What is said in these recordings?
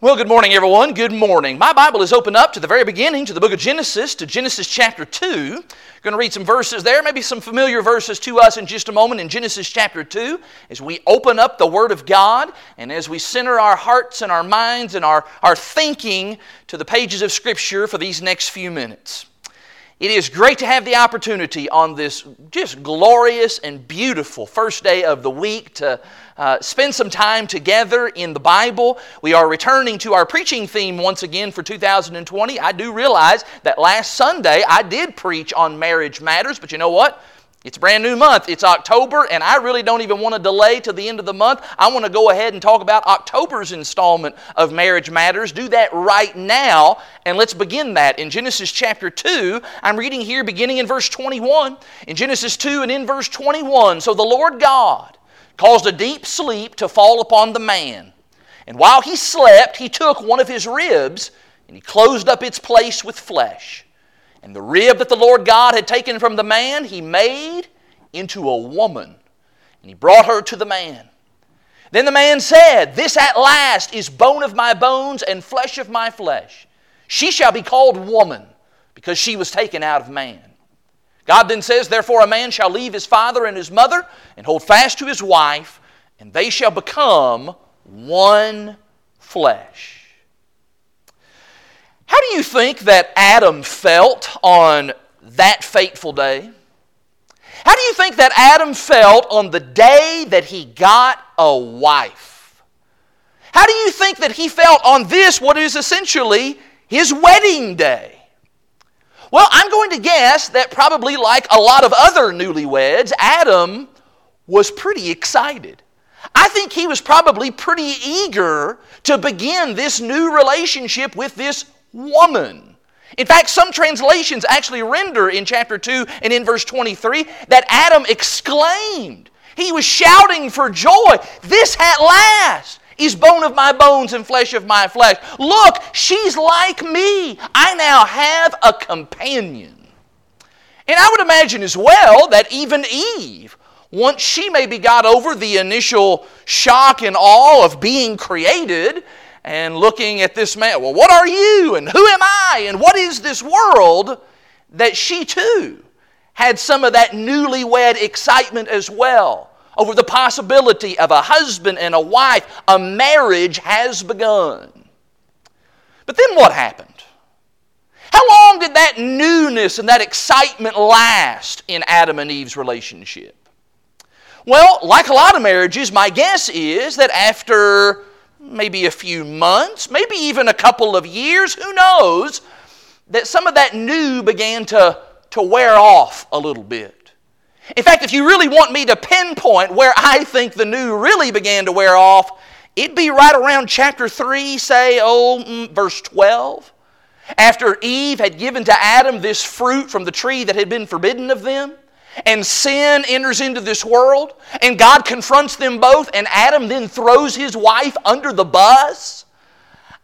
Well, good morning, everyone. Good morning. My Bible is open up to the very beginning, to the book of Genesis, to Genesis chapter 2. I'm going to read some verses there, maybe some familiar verses to us in just a moment in Genesis chapter 2 as we open up the Word of God and as we center our hearts and our minds and our, our thinking to the pages of Scripture for these next few minutes. It is great to have the opportunity on this just glorious and beautiful first day of the week to uh, spend some time together in the Bible. We are returning to our preaching theme once again for 2020. I do realize that last Sunday I did preach on marriage matters, but you know what? It's a brand new month. It's October, and I really don't even want to delay to the end of the month. I want to go ahead and talk about October's installment of Marriage Matters. Do that right now, and let's begin that in Genesis chapter 2. I'm reading here beginning in verse 21. In Genesis 2 and in verse 21. So the Lord God caused a deep sleep to fall upon the man. And while he slept, he took one of his ribs and he closed up its place with flesh. And the rib that the Lord God had taken from the man, he made into a woman. And he brought her to the man. Then the man said, This at last is bone of my bones and flesh of my flesh. She shall be called woman, because she was taken out of man. God then says, Therefore a man shall leave his father and his mother and hold fast to his wife, and they shall become one flesh. How do you think that Adam felt on that fateful day? How do you think that Adam felt on the day that he got a wife? How do you think that he felt on this, what is essentially his wedding day? Well, I'm going to guess that probably like a lot of other newlyweds, Adam was pretty excited. I think he was probably pretty eager to begin this new relationship with this woman. In fact, some translations actually render in chapter 2 and in verse 23 that Adam exclaimed. He was shouting for joy. This at last is bone of my bones and flesh of my flesh. Look, she's like me. I now have a companion. And I would imagine as well that even Eve, once she maybe got over the initial shock and awe of being created, and looking at this man. Well, what are you? And who am I? And what is this world? That she too had some of that newlywed excitement as well over the possibility of a husband and a wife. A marriage has begun. But then what happened? How long did that newness and that excitement last in Adam and Eve's relationship? Well, like a lot of marriages, my guess is that after maybe a few months, maybe even a couple of years, who knows, that some of that new began to, to wear off a little bit. In fact, if you really want me to pinpoint where I think the new really began to wear off, it'd be right around chapter 3, say, oh, mm, verse 12. After Eve had given to Adam this fruit from the tree that had been forbidden of them and sin enters into this world, and God confronts them both, and Adam then throws his wife under the bus,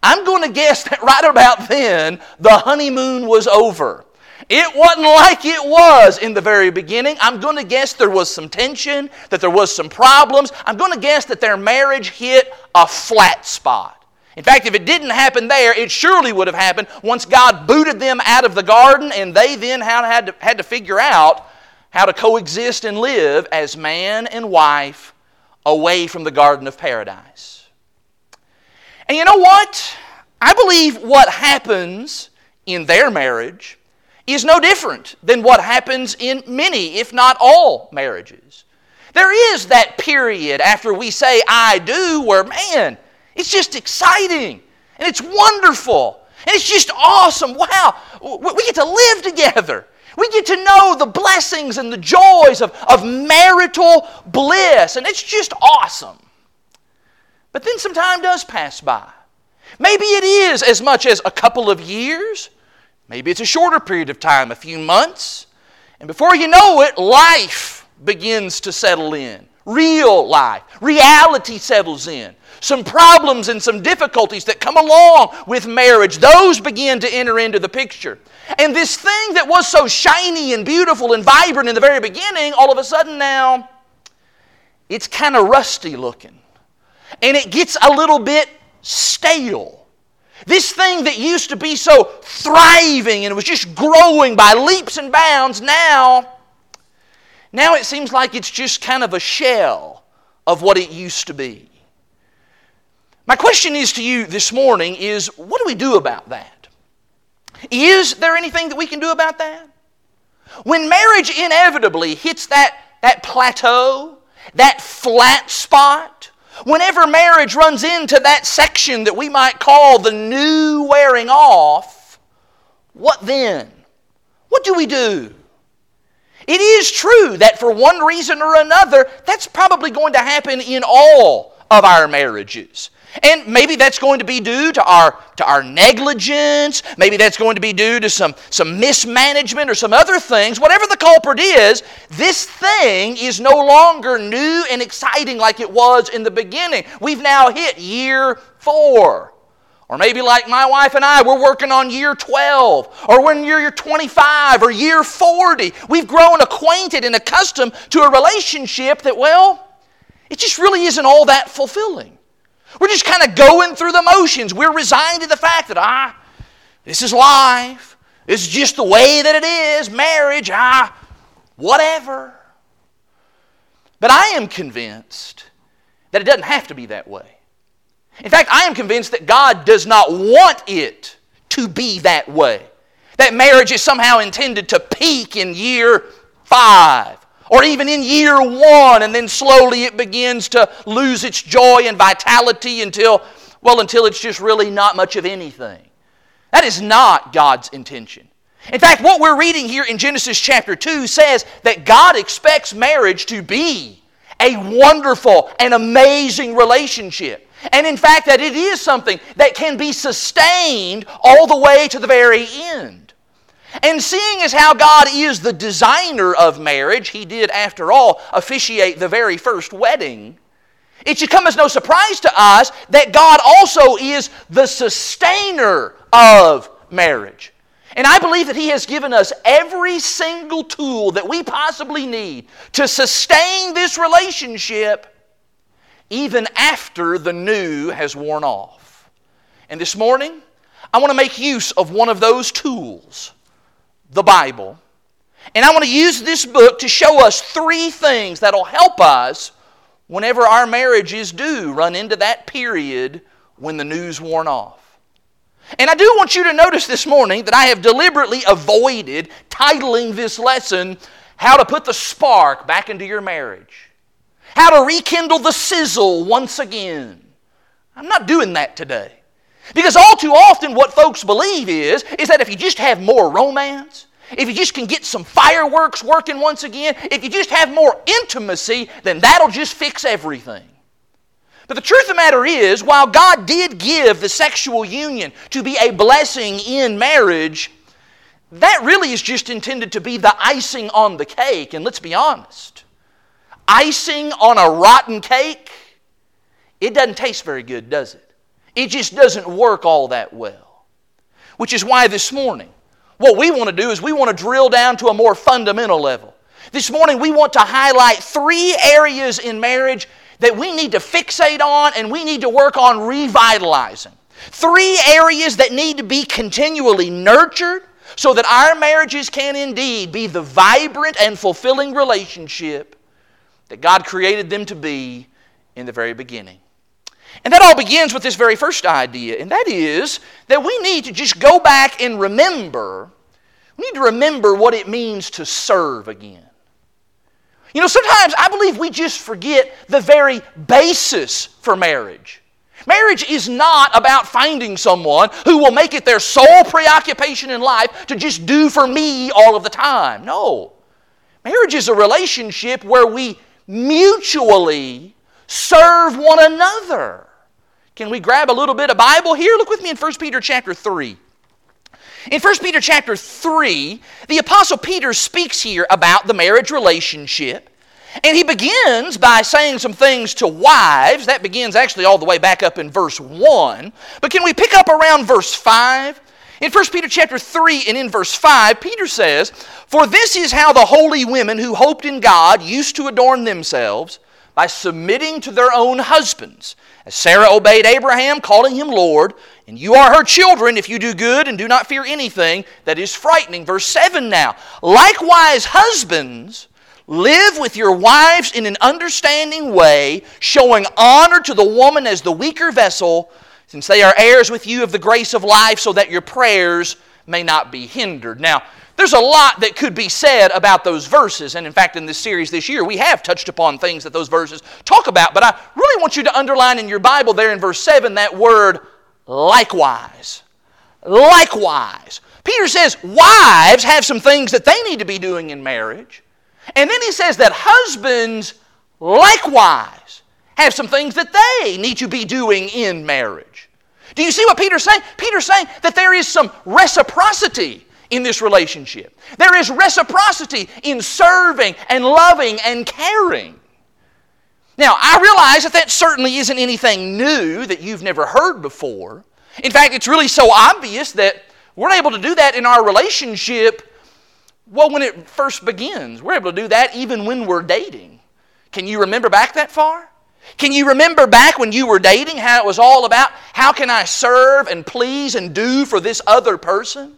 I'm going to guess that right about then, the honeymoon was over. It wasn't like it was in the very beginning. I'm going to guess there was some tension, that there was some problems. I'm going to guess that their marriage hit a flat spot. In fact, if it didn't happen there, it surely would have happened once God booted them out of the garden and they then had to, had to figure out how to coexist and live as man and wife away from the Garden of Paradise. And you know what? I believe what happens in their marriage is no different than what happens in many, if not all, marriages. There is that period after we say, I do, where, man, it's just exciting and it's wonderful and it's just awesome. Wow, we get to live together. We get to know the blessings and the joys of, of marital bliss, and it's just awesome. But then some time does pass by. Maybe it is as much as a couple of years, maybe it's a shorter period of time, a few months, and before you know it, life begins to settle in. Real life, reality settles in some problems and some difficulties that come along with marriage, those begin to enter into the picture. And this thing that was so shiny and beautiful and vibrant in the very beginning, all of a sudden now, it's kind of rusty looking. And it gets a little bit stale. This thing that used to be so thriving and was just growing by leaps and bounds, now, now it seems like it's just kind of a shell of what it used to be. My question is to you this morning is what do we do about that? Is there anything that we can do about that? When marriage inevitably hits that, that plateau, that flat spot, whenever marriage runs into that section that we might call the new wearing off, what then? What do we do? It is true that for one reason or another, that's probably going to happen in all of our marriages. And maybe that's going to be due to our, to our negligence. Maybe that's going to be due to some, some mismanagement or some other things. Whatever the culprit is, this thing is no longer new and exciting like it was in the beginning. We've now hit year four. Or maybe like my wife and I, we're working on year 12, or when you're 25, or year 40. We've grown acquainted and accustomed to a relationship that, well, it just really isn't all that fulfilling. We're just kind of going through the motions. We're resigned to the fact that, ah, this is life. This is just the way that it is. Marriage, ah, whatever. But I am convinced that it doesn't have to be that way. In fact, I am convinced that God does not want it to be that way. That marriage is somehow intended to peak in year five or even in year one, and then slowly it begins to lose its joy and vitality until, well, until it's just really not much of anything. That is not God's intention. In fact, what we're reading here in Genesis chapter 2 says that God expects marriage to be a wonderful and amazing relationship. And in fact, that it is something that can be sustained all the way to the very end. And seeing as how God is the designer of marriage, He did, after all, officiate the very first wedding. It should come as no surprise to us that God also is the sustainer of marriage. And I believe that He has given us every single tool that we possibly need to sustain this relationship even after the new has worn off. And this morning, I want to make use of one of those tools the Bible. And I want to use this book to show us three things that'll help us whenever our marriages do run into that period when the news worn off. And I do want you to notice this morning that I have deliberately avoided titling this lesson, How to Put the Spark Back into Your Marriage, How to Rekindle the Sizzle Once Again. I'm not doing that today. Because all too often, what folks believe is, is that if you just have more romance, if you just can get some fireworks working once again, if you just have more intimacy, then that'll just fix everything. But the truth of the matter is, while God did give the sexual union to be a blessing in marriage, that really is just intended to be the icing on the cake. And let's be honest icing on a rotten cake, it doesn't taste very good, does it? It just doesn't work all that well. Which is why this morning, what we want to do is we want to drill down to a more fundamental level. This morning, we want to highlight three areas in marriage that we need to fixate on and we need to work on revitalizing. Three areas that need to be continually nurtured so that our marriages can indeed be the vibrant and fulfilling relationship that God created them to be in the very beginning. And that all begins with this very first idea, and that is that we need to just go back and remember, we need to remember what it means to serve again. You know, sometimes I believe we just forget the very basis for marriage. Marriage is not about finding someone who will make it their sole preoccupation in life to just do for me all of the time. No. Marriage is a relationship where we mutually serve one another. Can we grab a little bit of Bible here? Look with me in 1 Peter chapter 3. In 1 Peter chapter 3, the Apostle Peter speaks here about the marriage relationship. And he begins by saying some things to wives. That begins actually all the way back up in verse 1. But can we pick up around verse 5? In 1 Peter chapter 3 and in verse 5, Peter says, For this is how the holy women who hoped in God used to adorn themselves by submitting to their own husbands, as Sarah obeyed Abraham, calling him Lord, and you are her children if you do good and do not fear anything that is frightening. Verse 7 now. Likewise, husbands, live with your wives in an understanding way, showing honor to the woman as the weaker vessel, since they are heirs with you of the grace of life, so that your prayers may not be hindered. Now, there's a lot that could be said about those verses, and in fact, in this series this year, we have touched upon things that those verses talk about. But I really want you to underline in your Bible there in verse 7 that word likewise. Likewise. Peter says wives have some things that they need to be doing in marriage. And then he says that husbands likewise have some things that they need to be doing in marriage. Do you see what Peter's saying? Peter's saying that there is some reciprocity in this relationship. There is reciprocity in serving and loving and caring. Now, I realize that that certainly isn't anything new that you've never heard before. In fact, it's really so obvious that we're able to do that in our relationship, well, when it first begins. We're able to do that even when we're dating. Can you remember back that far? Can you remember back when you were dating how it was all about how can I serve and please and do for this other person?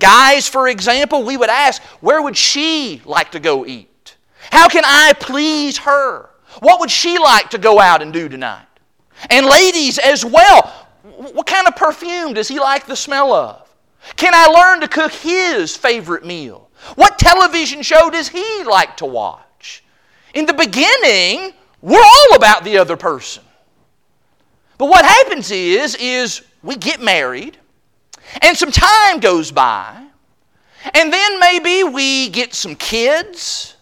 Guys, for example, we would ask, where would she like to go eat? How can I please her? What would she like to go out and do tonight? And ladies as well, what kind of perfume does he like the smell of? Can I learn to cook his favorite meal? What television show does he like to watch? In the beginning, we're all about the other person. But what happens is is we get married and some time goes by, and then maybe we get some kids,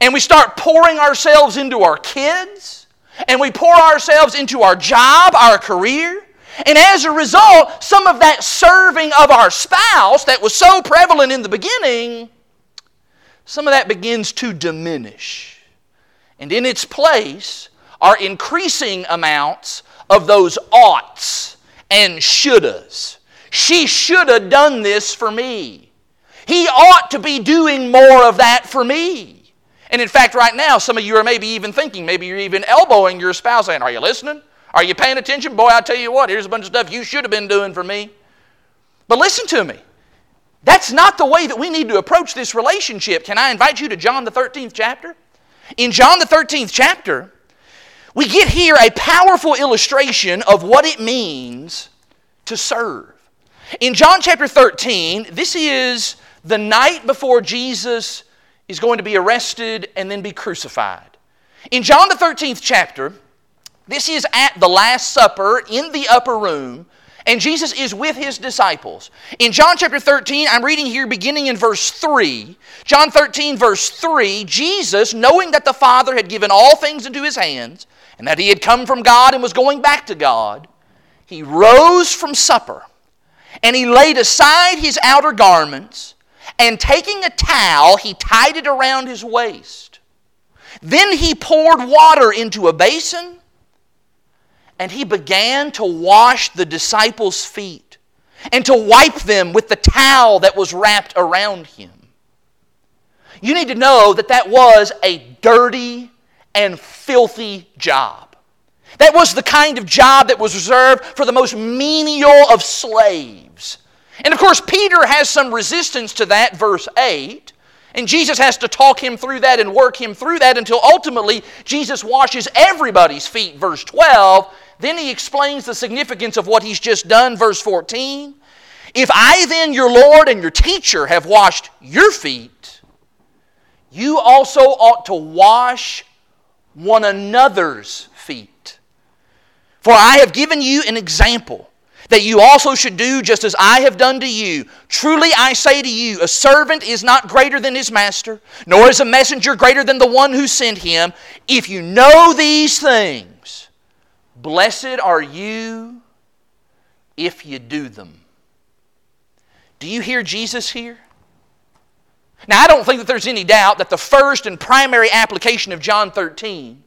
and we start pouring ourselves into our kids, and we pour ourselves into our job, our career. And as a result, some of that serving of our spouse that was so prevalent in the beginning, some of that begins to diminish. And in its place are increasing amounts of those oughts and shouldas she should have done this for me. He ought to be doing more of that for me. And in fact, right now, some of you are maybe even thinking, maybe you're even elbowing your spouse saying, Are you listening? Are you paying attention? Boy, I tell you what, here's a bunch of stuff you should have been doing for me. But listen to me. That's not the way that we need to approach this relationship. Can I invite you to John the 13th chapter? In John the 13th chapter, we get here a powerful illustration of what it means to serve. In John chapter 13, this is the night before Jesus is going to be arrested and then be crucified. In John the 13th chapter, this is at the Last Supper in the upper room, and Jesus is with his disciples. In John chapter 13, I'm reading here beginning in verse 3. John 13, verse 3 Jesus, knowing that the Father had given all things into his hands, and that he had come from God and was going back to God, he rose from supper. And he laid aside his outer garments, and taking a towel, he tied it around his waist. Then he poured water into a basin, and he began to wash the disciples' feet and to wipe them with the towel that was wrapped around him. You need to know that that was a dirty and filthy job. That was the kind of job that was reserved for the most menial of slaves. And of course, Peter has some resistance to that, verse 8. And Jesus has to talk him through that and work him through that until ultimately Jesus washes everybody's feet, verse 12. Then he explains the significance of what he's just done, verse 14. If I then, your Lord and your teacher, have washed your feet, you also ought to wash one another's feet. For I have given you an example that you also should do just as I have done to you. Truly I say to you, a servant is not greater than his master, nor is a messenger greater than the one who sent him. If you know these things, blessed are you if you do them. Do you hear Jesus here? Now, I don't think that there's any doubt that the first and primary application of John 13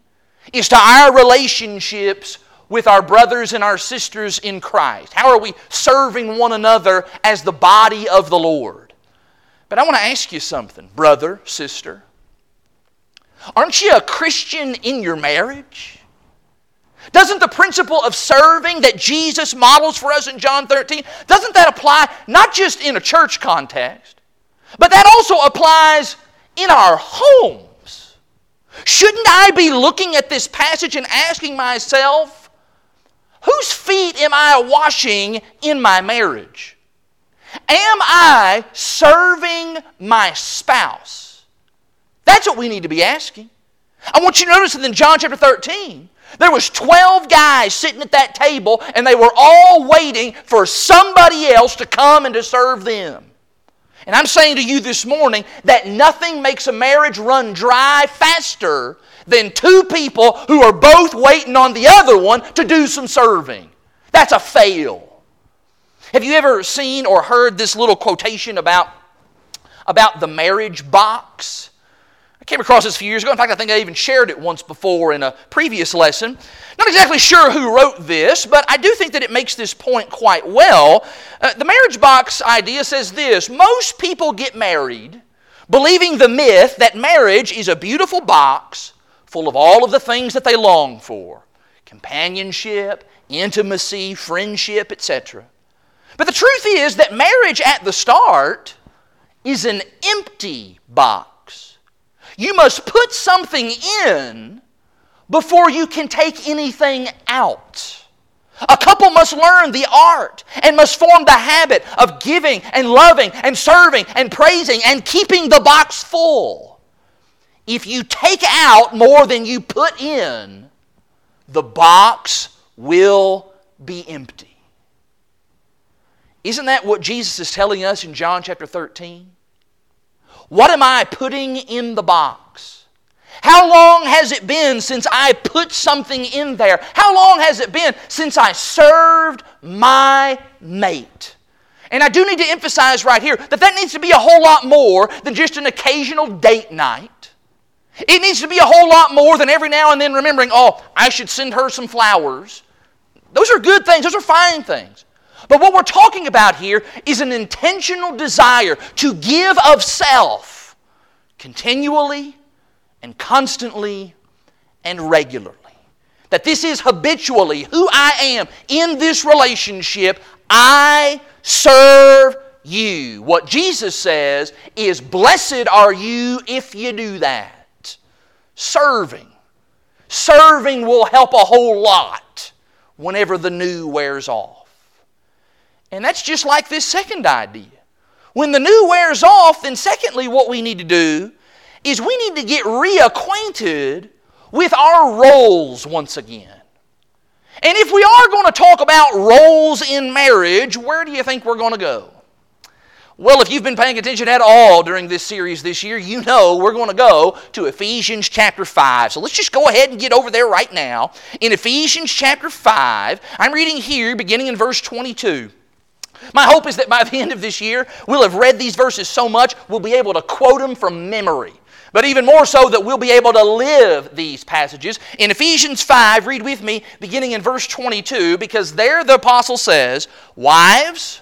is to our relationships with our brothers and our sisters in Christ? How are we serving one another as the body of the Lord? But I want to ask you something, brother, sister. Aren't you a Christian in your marriage? Doesn't the principle of serving that Jesus models for us in John 13, doesn't that apply not just in a church context, but that also applies in our homes? Shouldn't I be looking at this passage and asking myself, whose feet am I washing in my marriage? Am I serving my spouse? That's what we need to be asking. I want you to notice that in John chapter 13, there was 12 guys sitting at that table and they were all waiting for somebody else to come and to serve them. And I'm saying to you this morning that nothing makes a marriage run dry faster than two people who are both waiting on the other one to do some serving. That's a fail. Have you ever seen or heard this little quotation about, about the marriage box? I came across this a few years ago. In fact, I think I even shared it once before in a previous lesson. Not exactly sure who wrote this, but I do think that it makes this point quite well. Uh, the marriage box idea says this Most people get married believing the myth that marriage is a beautiful box full of all of the things that they long for companionship, intimacy, friendship, etc. But the truth is that marriage at the start is an empty box. You must put something in before you can take anything out. A couple must learn the art and must form the habit of giving and loving and serving and praising and keeping the box full. If you take out more than you put in, the box will be empty. Isn't that what Jesus is telling us in John chapter 13? What am I putting in the box? How long has it been since I put something in there? How long has it been since I served my mate? And I do need to emphasize right here that that needs to be a whole lot more than just an occasional date night. It needs to be a whole lot more than every now and then remembering, oh, I should send her some flowers. Those are good things, those are fine things. But what we're talking about here is an intentional desire to give of self continually and constantly and regularly. That this is habitually who I am in this relationship. I serve you. What Jesus says is, Blessed are you if you do that. Serving. Serving will help a whole lot whenever the new wears off. And that's just like this second idea. When the new wears off, then secondly, what we need to do is we need to get reacquainted with our roles once again. And if we are going to talk about roles in marriage, where do you think we're going to go? Well, if you've been paying attention at all during this series this year, you know we're going to go to Ephesians chapter 5. So let's just go ahead and get over there right now. In Ephesians chapter 5, I'm reading here beginning in verse 22. My hope is that by the end of this year, we'll have read these verses so much, we'll be able to quote them from memory. But even more so, that we'll be able to live these passages. In Ephesians 5, read with me, beginning in verse 22, because there the apostle says, Wives,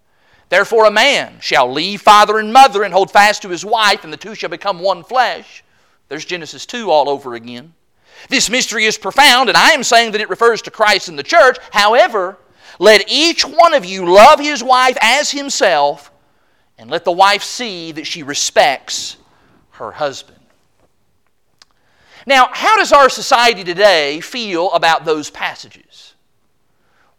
Therefore, a man shall leave father and mother and hold fast to his wife, and the two shall become one flesh. There's Genesis 2 all over again. This mystery is profound, and I am saying that it refers to Christ and the church. However, let each one of you love his wife as himself and let the wife see that she respects her husband. Now, how does our society today feel about those passages?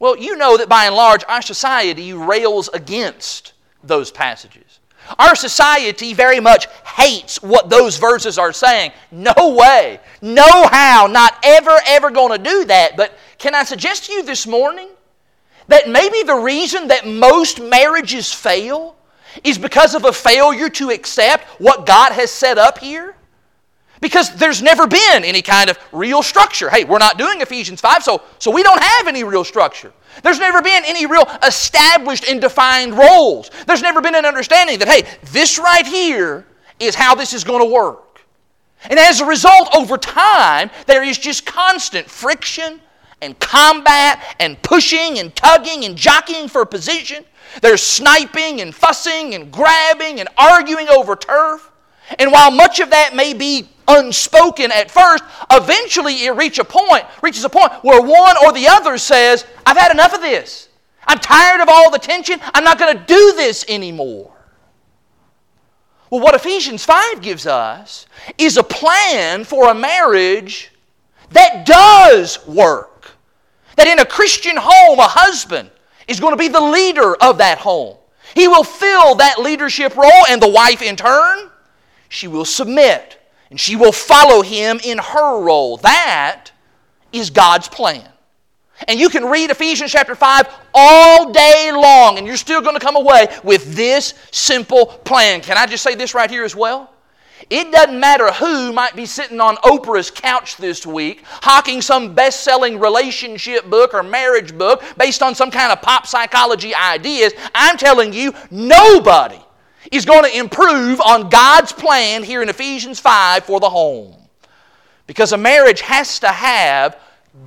Well, you know that by and large, our society rails against those passages. Our society very much hates what those verses are saying. No way, no how, not ever, ever going to do that. But can I suggest to you this morning that maybe the reason that most marriages fail is because of a failure to accept what God has set up here? Because there's never been any kind of real structure. Hey, we're not doing Ephesians 5, so, so we don't have any real structure. There's never been any real established and defined roles. There's never been an understanding that, hey, this right here is how this is going to work. And as a result, over time, there is just constant friction and combat and pushing and tugging and jockeying for position. There's sniping and fussing and grabbing and arguing over turf. And while much of that may be unspoken at first, eventually it reach a point, reaches a point where one or the other says, I've had enough of this. I'm tired of all the tension. I'm not going to do this anymore. Well, what Ephesians 5 gives us is a plan for a marriage that does work. That in a Christian home, a husband is going to be the leader of that home. He will fill that leadership role, and the wife in turn, she will submit and she will follow him in her role. That is God's plan. And you can read Ephesians chapter 5 all day long, and you're still going to come away with this simple plan. Can I just say this right here as well? It doesn't matter who might be sitting on Oprah's couch this week, hawking some best selling relationship book or marriage book based on some kind of pop psychology ideas. I'm telling you, nobody is going to improve on God's plan here in Ephesians 5 for the home. Because a marriage has to have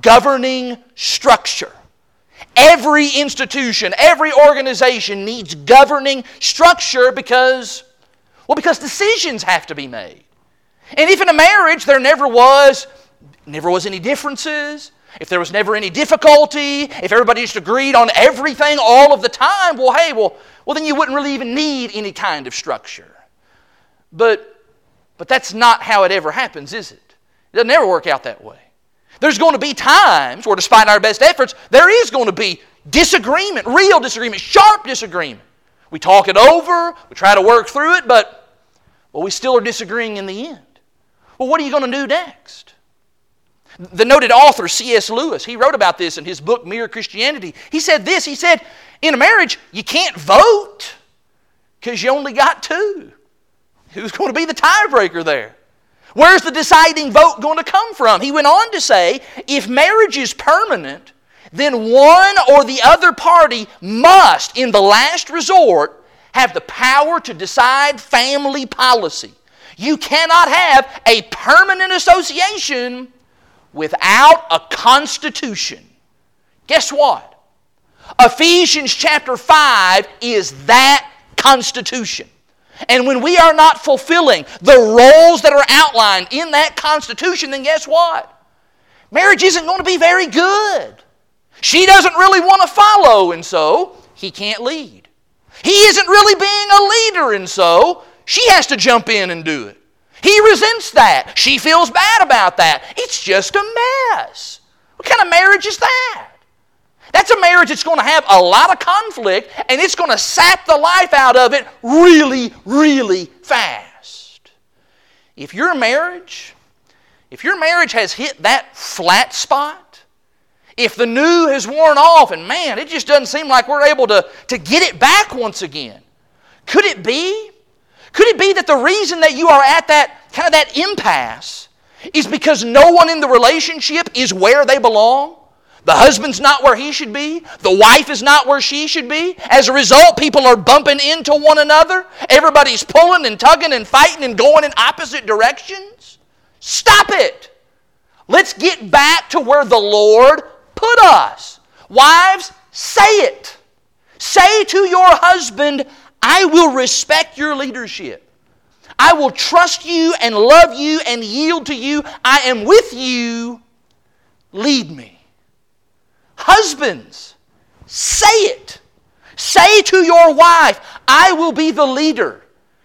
governing structure. Every institution, every organization needs governing structure because, well, because decisions have to be made. And if in a marriage there never was, never was any differences, if there was never any difficulty, if everybody just agreed on everything all of the time, well, hey, well, well, then you wouldn't really even need any kind of structure. But, but that's not how it ever happens, is it? It doesn't ever work out that way. There's going to be times where, despite our best efforts, there is going to be disagreement, real disagreement, sharp disagreement. We talk it over, we try to work through it, but well, we still are disagreeing in the end. Well, what are you going to do next? The noted author C.S. Lewis, he wrote about this in his book Mere Christianity. He said this, he said, in a marriage, you can't vote because you only got two. Who's going to be the tiebreaker there? Where's the deciding vote going to come from? He went on to say, if marriage is permanent, then one or the other party must, in the last resort, have the power to decide family policy. You cannot have a permanent association without a constitution. Guess what? Ephesians chapter 5 is that constitution. And when we are not fulfilling the roles that are outlined in that constitution, then guess what? Marriage isn't going to be very good. She doesn't really want to follow, and so he can't lead. He isn't really being a leader, and so she has to jump in and do it. He resents that. She feels bad about that. It's just a mess. What kind of marriage is that? That's a marriage that's going to have a lot of conflict and it's going to sap the life out of it really, really fast. If your marriage, if your marriage has hit that flat spot, if the new has worn off and man, it just doesn't seem like we're able to, to get it back once again, could it be could it be that the reason that you are at that kind of that impasse is because no one in the relationship is where they belong? The husband's not where he should be. The wife is not where she should be. As a result, people are bumping into one another. Everybody's pulling and tugging and fighting and going in opposite directions. Stop it. Let's get back to where the Lord put us. Wives, say it. Say to your husband, I will respect your leadership. I will trust you and love you and yield to you. I am with you. Lead me. Husbands, say it. Say to your wife, I will be the leader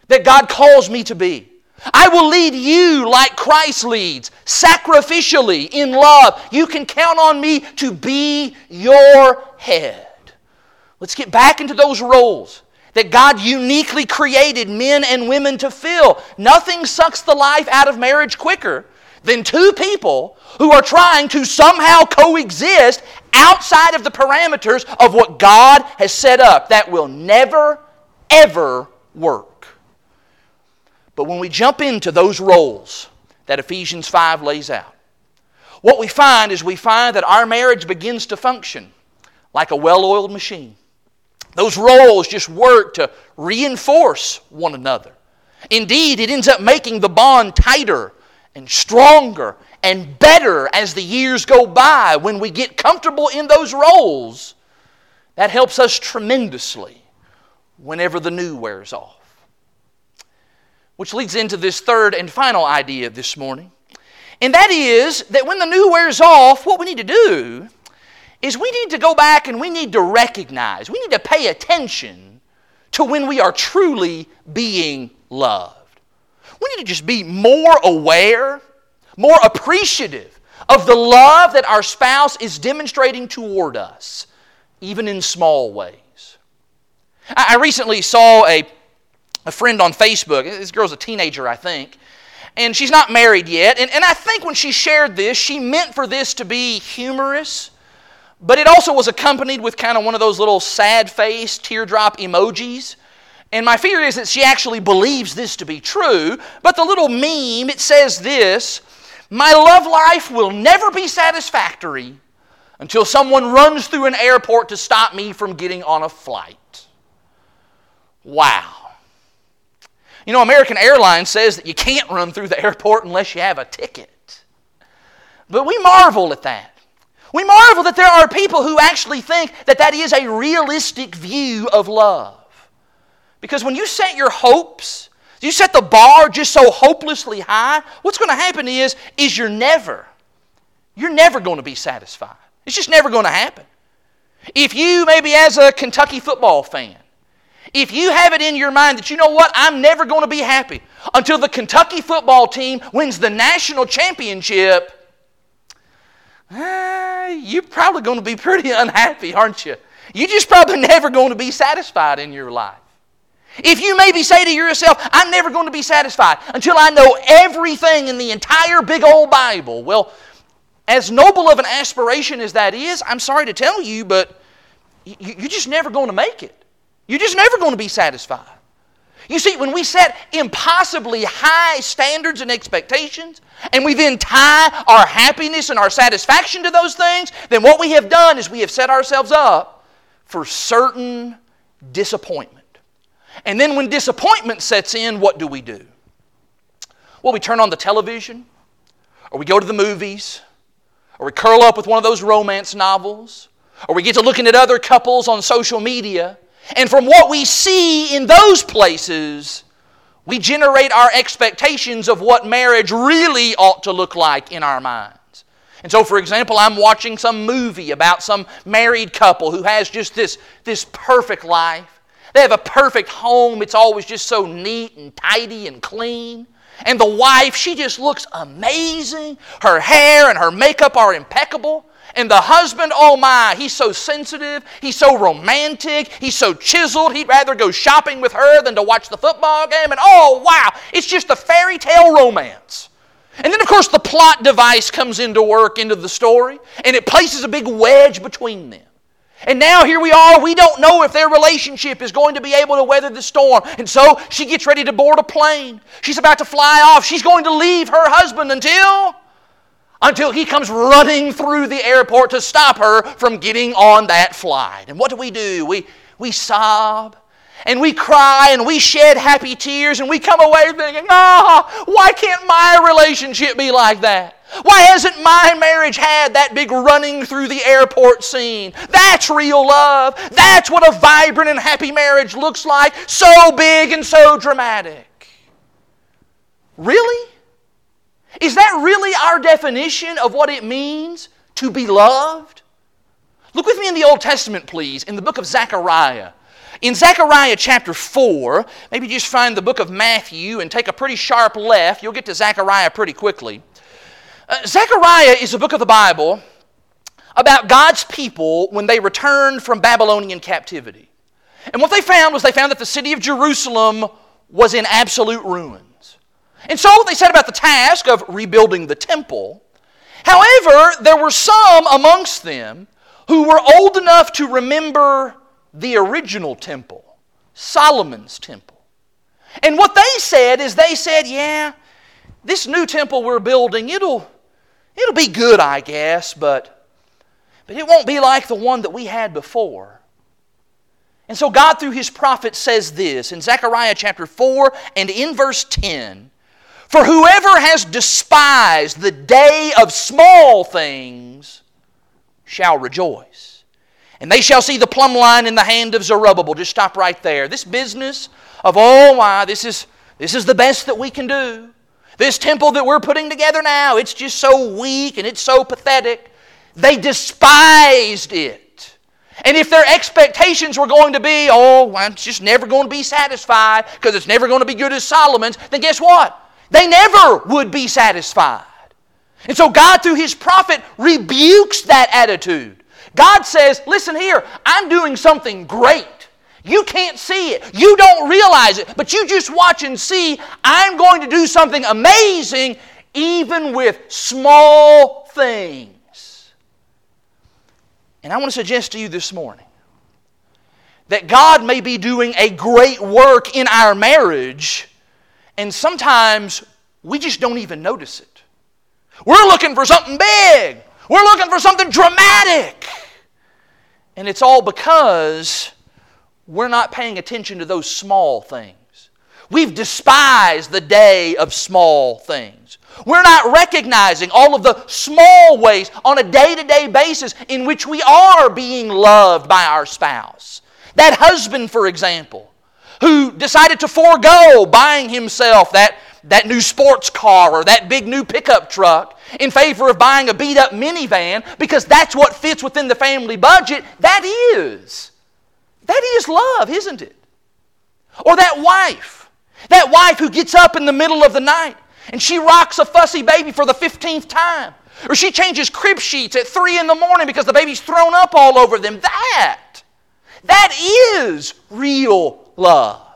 that God calls me to be. I will lead you like Christ leads, sacrificially, in love. You can count on me to be your head. Let's get back into those roles that God uniquely created men and women to fill. Nothing sucks the life out of marriage quicker than two people who are trying to somehow coexist outside of the parameters of what God has set up. That will never, ever work. But when we jump into those roles that Ephesians 5 lays out, what we find is we find that our marriage begins to function like a well oiled machine. Those roles just work to reinforce one another. Indeed, it ends up making the bond tighter and stronger and better as the years go by. When we get comfortable in those roles, that helps us tremendously whenever the new wears off. Which leads into this third and final idea this morning. And that is that when the new wears off, what we need to do is we need to go back and we need to recognize, we need to pay attention to when we are truly being loved. We need to just be more aware, more appreciative of the love that our spouse is demonstrating toward us, even in small ways. I recently saw a, a friend on Facebook. This girl's a teenager, I think. And she's not married yet. And, and I think when she shared this, she meant for this to be humorous but it also was accompanied with kind of one of those little sad face teardrop emojis. And my fear is that she actually believes this to be true. But the little meme, it says this My love life will never be satisfactory until someone runs through an airport to stop me from getting on a flight. Wow. You know, American Airlines says that you can't run through the airport unless you have a ticket. But we marvel at that. We marvel that there are people who actually think that that is a realistic view of love. Because when you set your hopes, you set the bar just so hopelessly high, what's going to happen is, is you're never, you're never going to be satisfied. It's just never going to happen. If you, maybe as a Kentucky football fan, if you have it in your mind that you know what, I'm never going to be happy until the Kentucky football team wins the national championship you're probably going to be pretty unhappy, aren't you? You're just probably never going to be satisfied in your life. If you maybe say to yourself, I'm never going to be satisfied until I know everything in the entire big old Bible, well, as noble of an aspiration as that is, I'm sorry to tell you, but you're just never going to make it. You're just never going to be satisfied. You see, when we set impossibly high standards and expectations, and we then tie our happiness and our satisfaction to those things, then what we have done is we have set ourselves up for certain disappointment. And then when disappointment sets in, what do we do? Well, we turn on the television, or we go to the movies, or we curl up with one of those romance novels, or we get to looking at other couples on social media and from what we see in those places, we generate our expectations of what marriage really ought to look like in our minds. And so, for example, I'm watching some movie about some married couple who has just this, this perfect life. They have a perfect home. It's always just so neat and tidy and clean. And the wife, she just looks amazing. Her hair and her makeup are impeccable. And the husband, oh my, he's so sensitive, he's so romantic, he's so chiseled, he'd rather go shopping with her than to watch the football game. And oh wow, it's just a fairy tale romance. And then, of course, the plot device comes into work into the story, and it places a big wedge between them. And now here we are, we don't know if their relationship is going to be able to weather the storm. And so she gets ready to board a plane. She's about to fly off. She's going to leave her husband until until he comes running through the airport to stop her from getting on that flight. And what do we do? We, we sob and we cry and we shed happy tears and we come away thinking, ah, oh, why can't my relationship be like that? Why hasn't my marriage had that big running through the airport scene? That's real love. That's what a vibrant and happy marriage looks like. So big and so dramatic. Really? Is that really our definition of what it means to be loved? Look with me in the Old Testament, please, in the book of Zechariah. In Zechariah chapter 4, maybe just find the book of Matthew and take a pretty sharp left. You'll get to Zechariah pretty quickly. Uh, Zechariah is a book of the Bible about God's people when they returned from Babylonian captivity. And what they found was they found that the city of Jerusalem was in absolute ruins. And so they set about the task of rebuilding the temple. However, there were some amongst them who were old enough to remember the original temple, Solomon's temple. And what they said is they said, yeah, this new temple we're building, it'll, it'll be good, I guess, but, but it won't be like the one that we had before. And so God, through his prophet, says this in Zechariah chapter 4 and in verse 10 For whoever has despised the day of small things shall rejoice and they shall see the plumb line in the hand of Zerubbabel. Just stop right there. This business of, oh, my, this is, this is the best that we can do. This temple that we're putting together now, it's just so weak and it's so pathetic. They despised it. And if their expectations were going to be, oh, it's just never going to be satisfied because it's never going to be good as Solomon's, then guess what? They never would be satisfied. And so God, through His prophet, rebukes that attitude. God says, listen here, I'm doing something great. You can't see it. You don't realize it, but you just watch and see I'm going to do something amazing even with small things. And I want to suggest to you this morning that God may be doing a great work in our marriage, and sometimes we just don't even notice it. We're looking for something big. We're looking for something dramatic. And it's all because we're not paying attention to those small things. We've despised the day of small things. We're not recognizing all of the small ways on a day to day basis in which we are being loved by our spouse. That husband, for example, who decided to forego buying himself that, that new sports car or that big new pickup truck in favor of buying a beat up minivan because that's what fits within the family budget, that is. That is love, isn't it? Or that wife. That wife who gets up in the middle of the night and she rocks a fussy baby for the 15th time. Or she changes crib sheets at 3 in the morning because the baby's thrown up all over them. That, that is real love.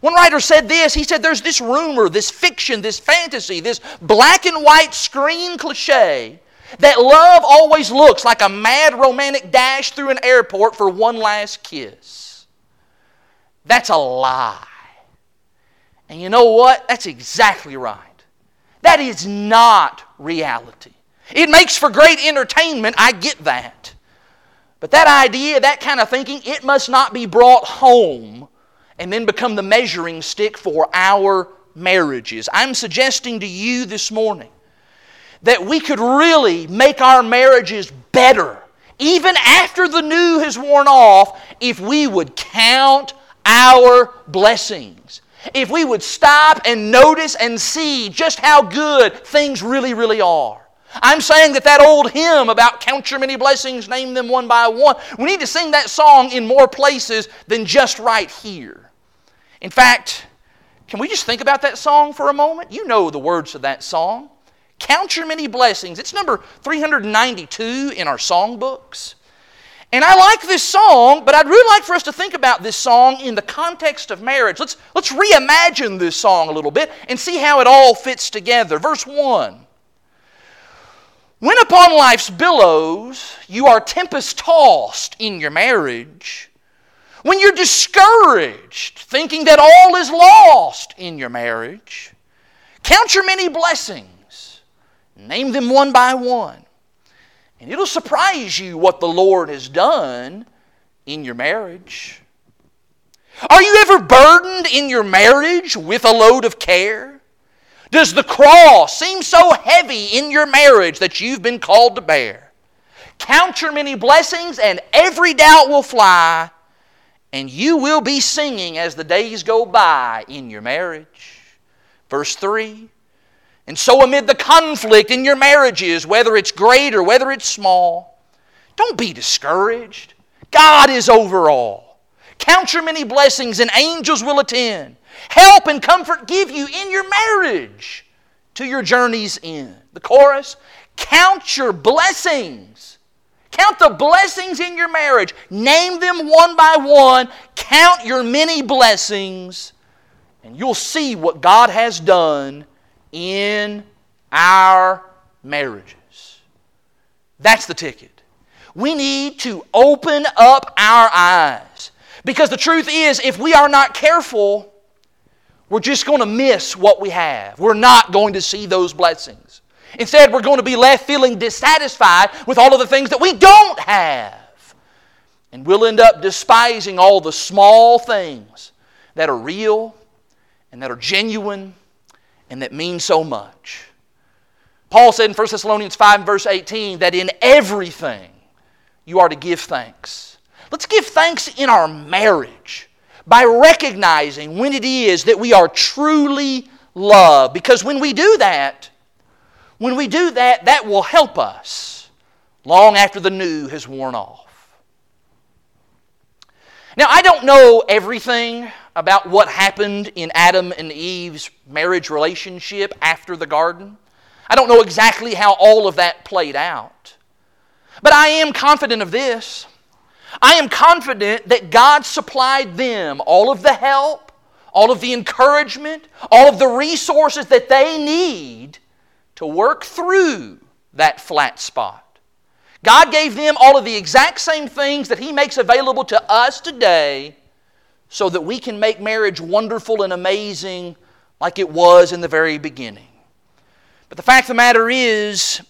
One writer said this he said, There's this rumor, this fiction, this fantasy, this black and white screen cliche that love always looks like a mad romantic dash through an airport for one last kiss. That's a lie. And you know what? That's exactly right. That is not reality. It makes for great entertainment, I get that. But that idea, that kind of thinking, it must not be brought home and then become the measuring stick for our marriages. I'm suggesting to you this morning that we could really make our marriages better, even after the new has worn off, if we would count our blessings. If we would stop and notice and see just how good things really, really are. I'm saying that that old hymn about count your many blessings, name them one by one, we need to sing that song in more places than just right here. In fact, can we just think about that song for a moment? You know the words of that song. Count your many blessings. It's number 392 in our songbooks. And I like this song, but I'd really like for us to think about this song in the context of marriage. Let's, let's reimagine this song a little bit and see how it all fits together. Verse 1 When upon life's billows you are tempest tossed in your marriage, when you're discouraged, thinking that all is lost in your marriage, count your many blessings, name them one by one, and it'll surprise you what the Lord has done in your marriage. Are you ever burdened in your marriage with a load of care? Does the cross seem so heavy in your marriage that you've been called to bear? Count your many blessings, and every doubt will fly and you will be singing as the days go by in your marriage. Verse 3 And so, amid the conflict in your marriages, whether it's great or whether it's small, don't be discouraged. God is over all. Count your many blessings, and angels will attend. Help and comfort give you in your marriage to your journey's end. The chorus Count your blessings. Count the blessings in your marriage. Name them one by one. Count your many blessings, and you'll see what God has done in our marriages. That's the ticket. We need to open up our eyes. Because the truth is, if we are not careful, we're just going to miss what we have. We're not going to see those blessings. Instead, we're going to be left feeling dissatisfied with all of the things that we don't have. And we'll end up despising all the small things that are real and that are genuine and that mean so much. Paul said in 1 Thessalonians 5 verse 18 that in everything you are to give thanks. Let's give thanks in our marriage by recognizing when it is that we are truly loved. Because when we do that, when we do that, that will help us long after the new has worn off. Now, I don't know everything about what happened in Adam and Eve's marriage relationship after the garden. I don't know exactly how all of that played out. But I am confident of this. I am confident that God supplied them all of the help, all of the encouragement, all of the resources that they need to work through that flat spot. God gave them all of the exact same things that He makes available to us today so that we can make marriage wonderful and amazing like it was in the very beginning. But the fact of the matter is,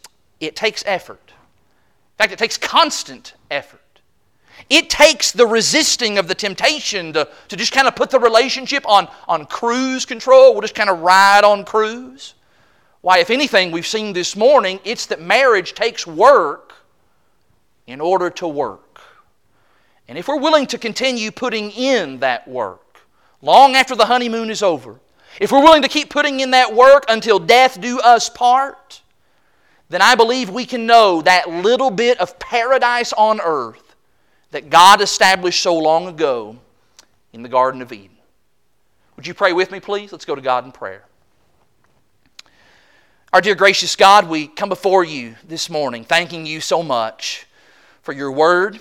it takes effort. In fact, it takes constant effort. It takes the resisting of the temptation to, to just kind of put the relationship on, on cruise control. We'll just kind of ride on cruise. Why, if anything, we've seen this morning, it's that marriage takes work in order to work. And if we're willing to continue putting in that work long after the honeymoon is over, if we're willing to keep putting in that work until death do us part, then I believe we can know that little bit of paradise on earth that God established so long ago in the Garden of Eden. Would you pray with me, please? Let's go to God in prayer. Our dear gracious God, we come before you this morning thanking you so much for your word.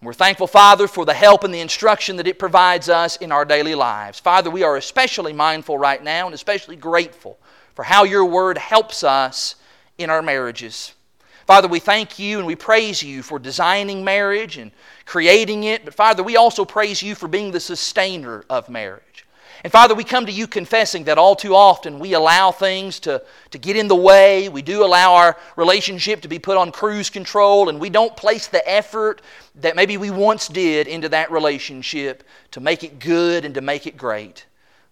We're thankful, Father, for the help and the instruction that it provides us in our daily lives. Father, we are especially mindful right now and especially grateful for how your word helps us in our marriages. Father, we thank you and we praise you for designing marriage and creating it. But Father, we also praise you for being the sustainer of marriage. And Father, we come to you confessing that all too often we allow things to, to get in the way. We do allow our relationship to be put on cruise control, and we don't place the effort that maybe we once did into that relationship to make it good and to make it great.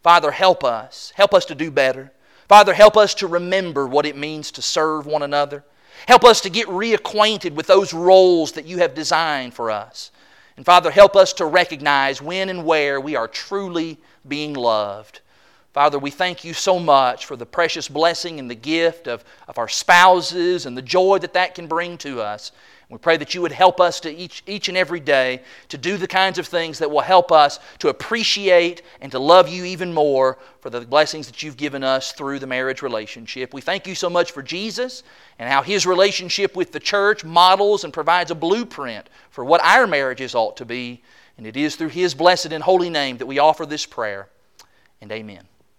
Father, help us. Help us to do better. Father, help us to remember what it means to serve one another. Help us to get reacquainted with those roles that you have designed for us. And Father, help us to recognize when and where we are truly being loved. Father, we thank you so much for the precious blessing and the gift of, of our spouses and the joy that that can bring to us. We pray that you would help us to each, each and every day to do the kinds of things that will help us to appreciate and to love you even more for the blessings that you've given us through the marriage relationship. We thank you so much for Jesus and how his relationship with the church models and provides a blueprint for what our marriages ought to be. And it is through his blessed and holy name that we offer this prayer. And amen.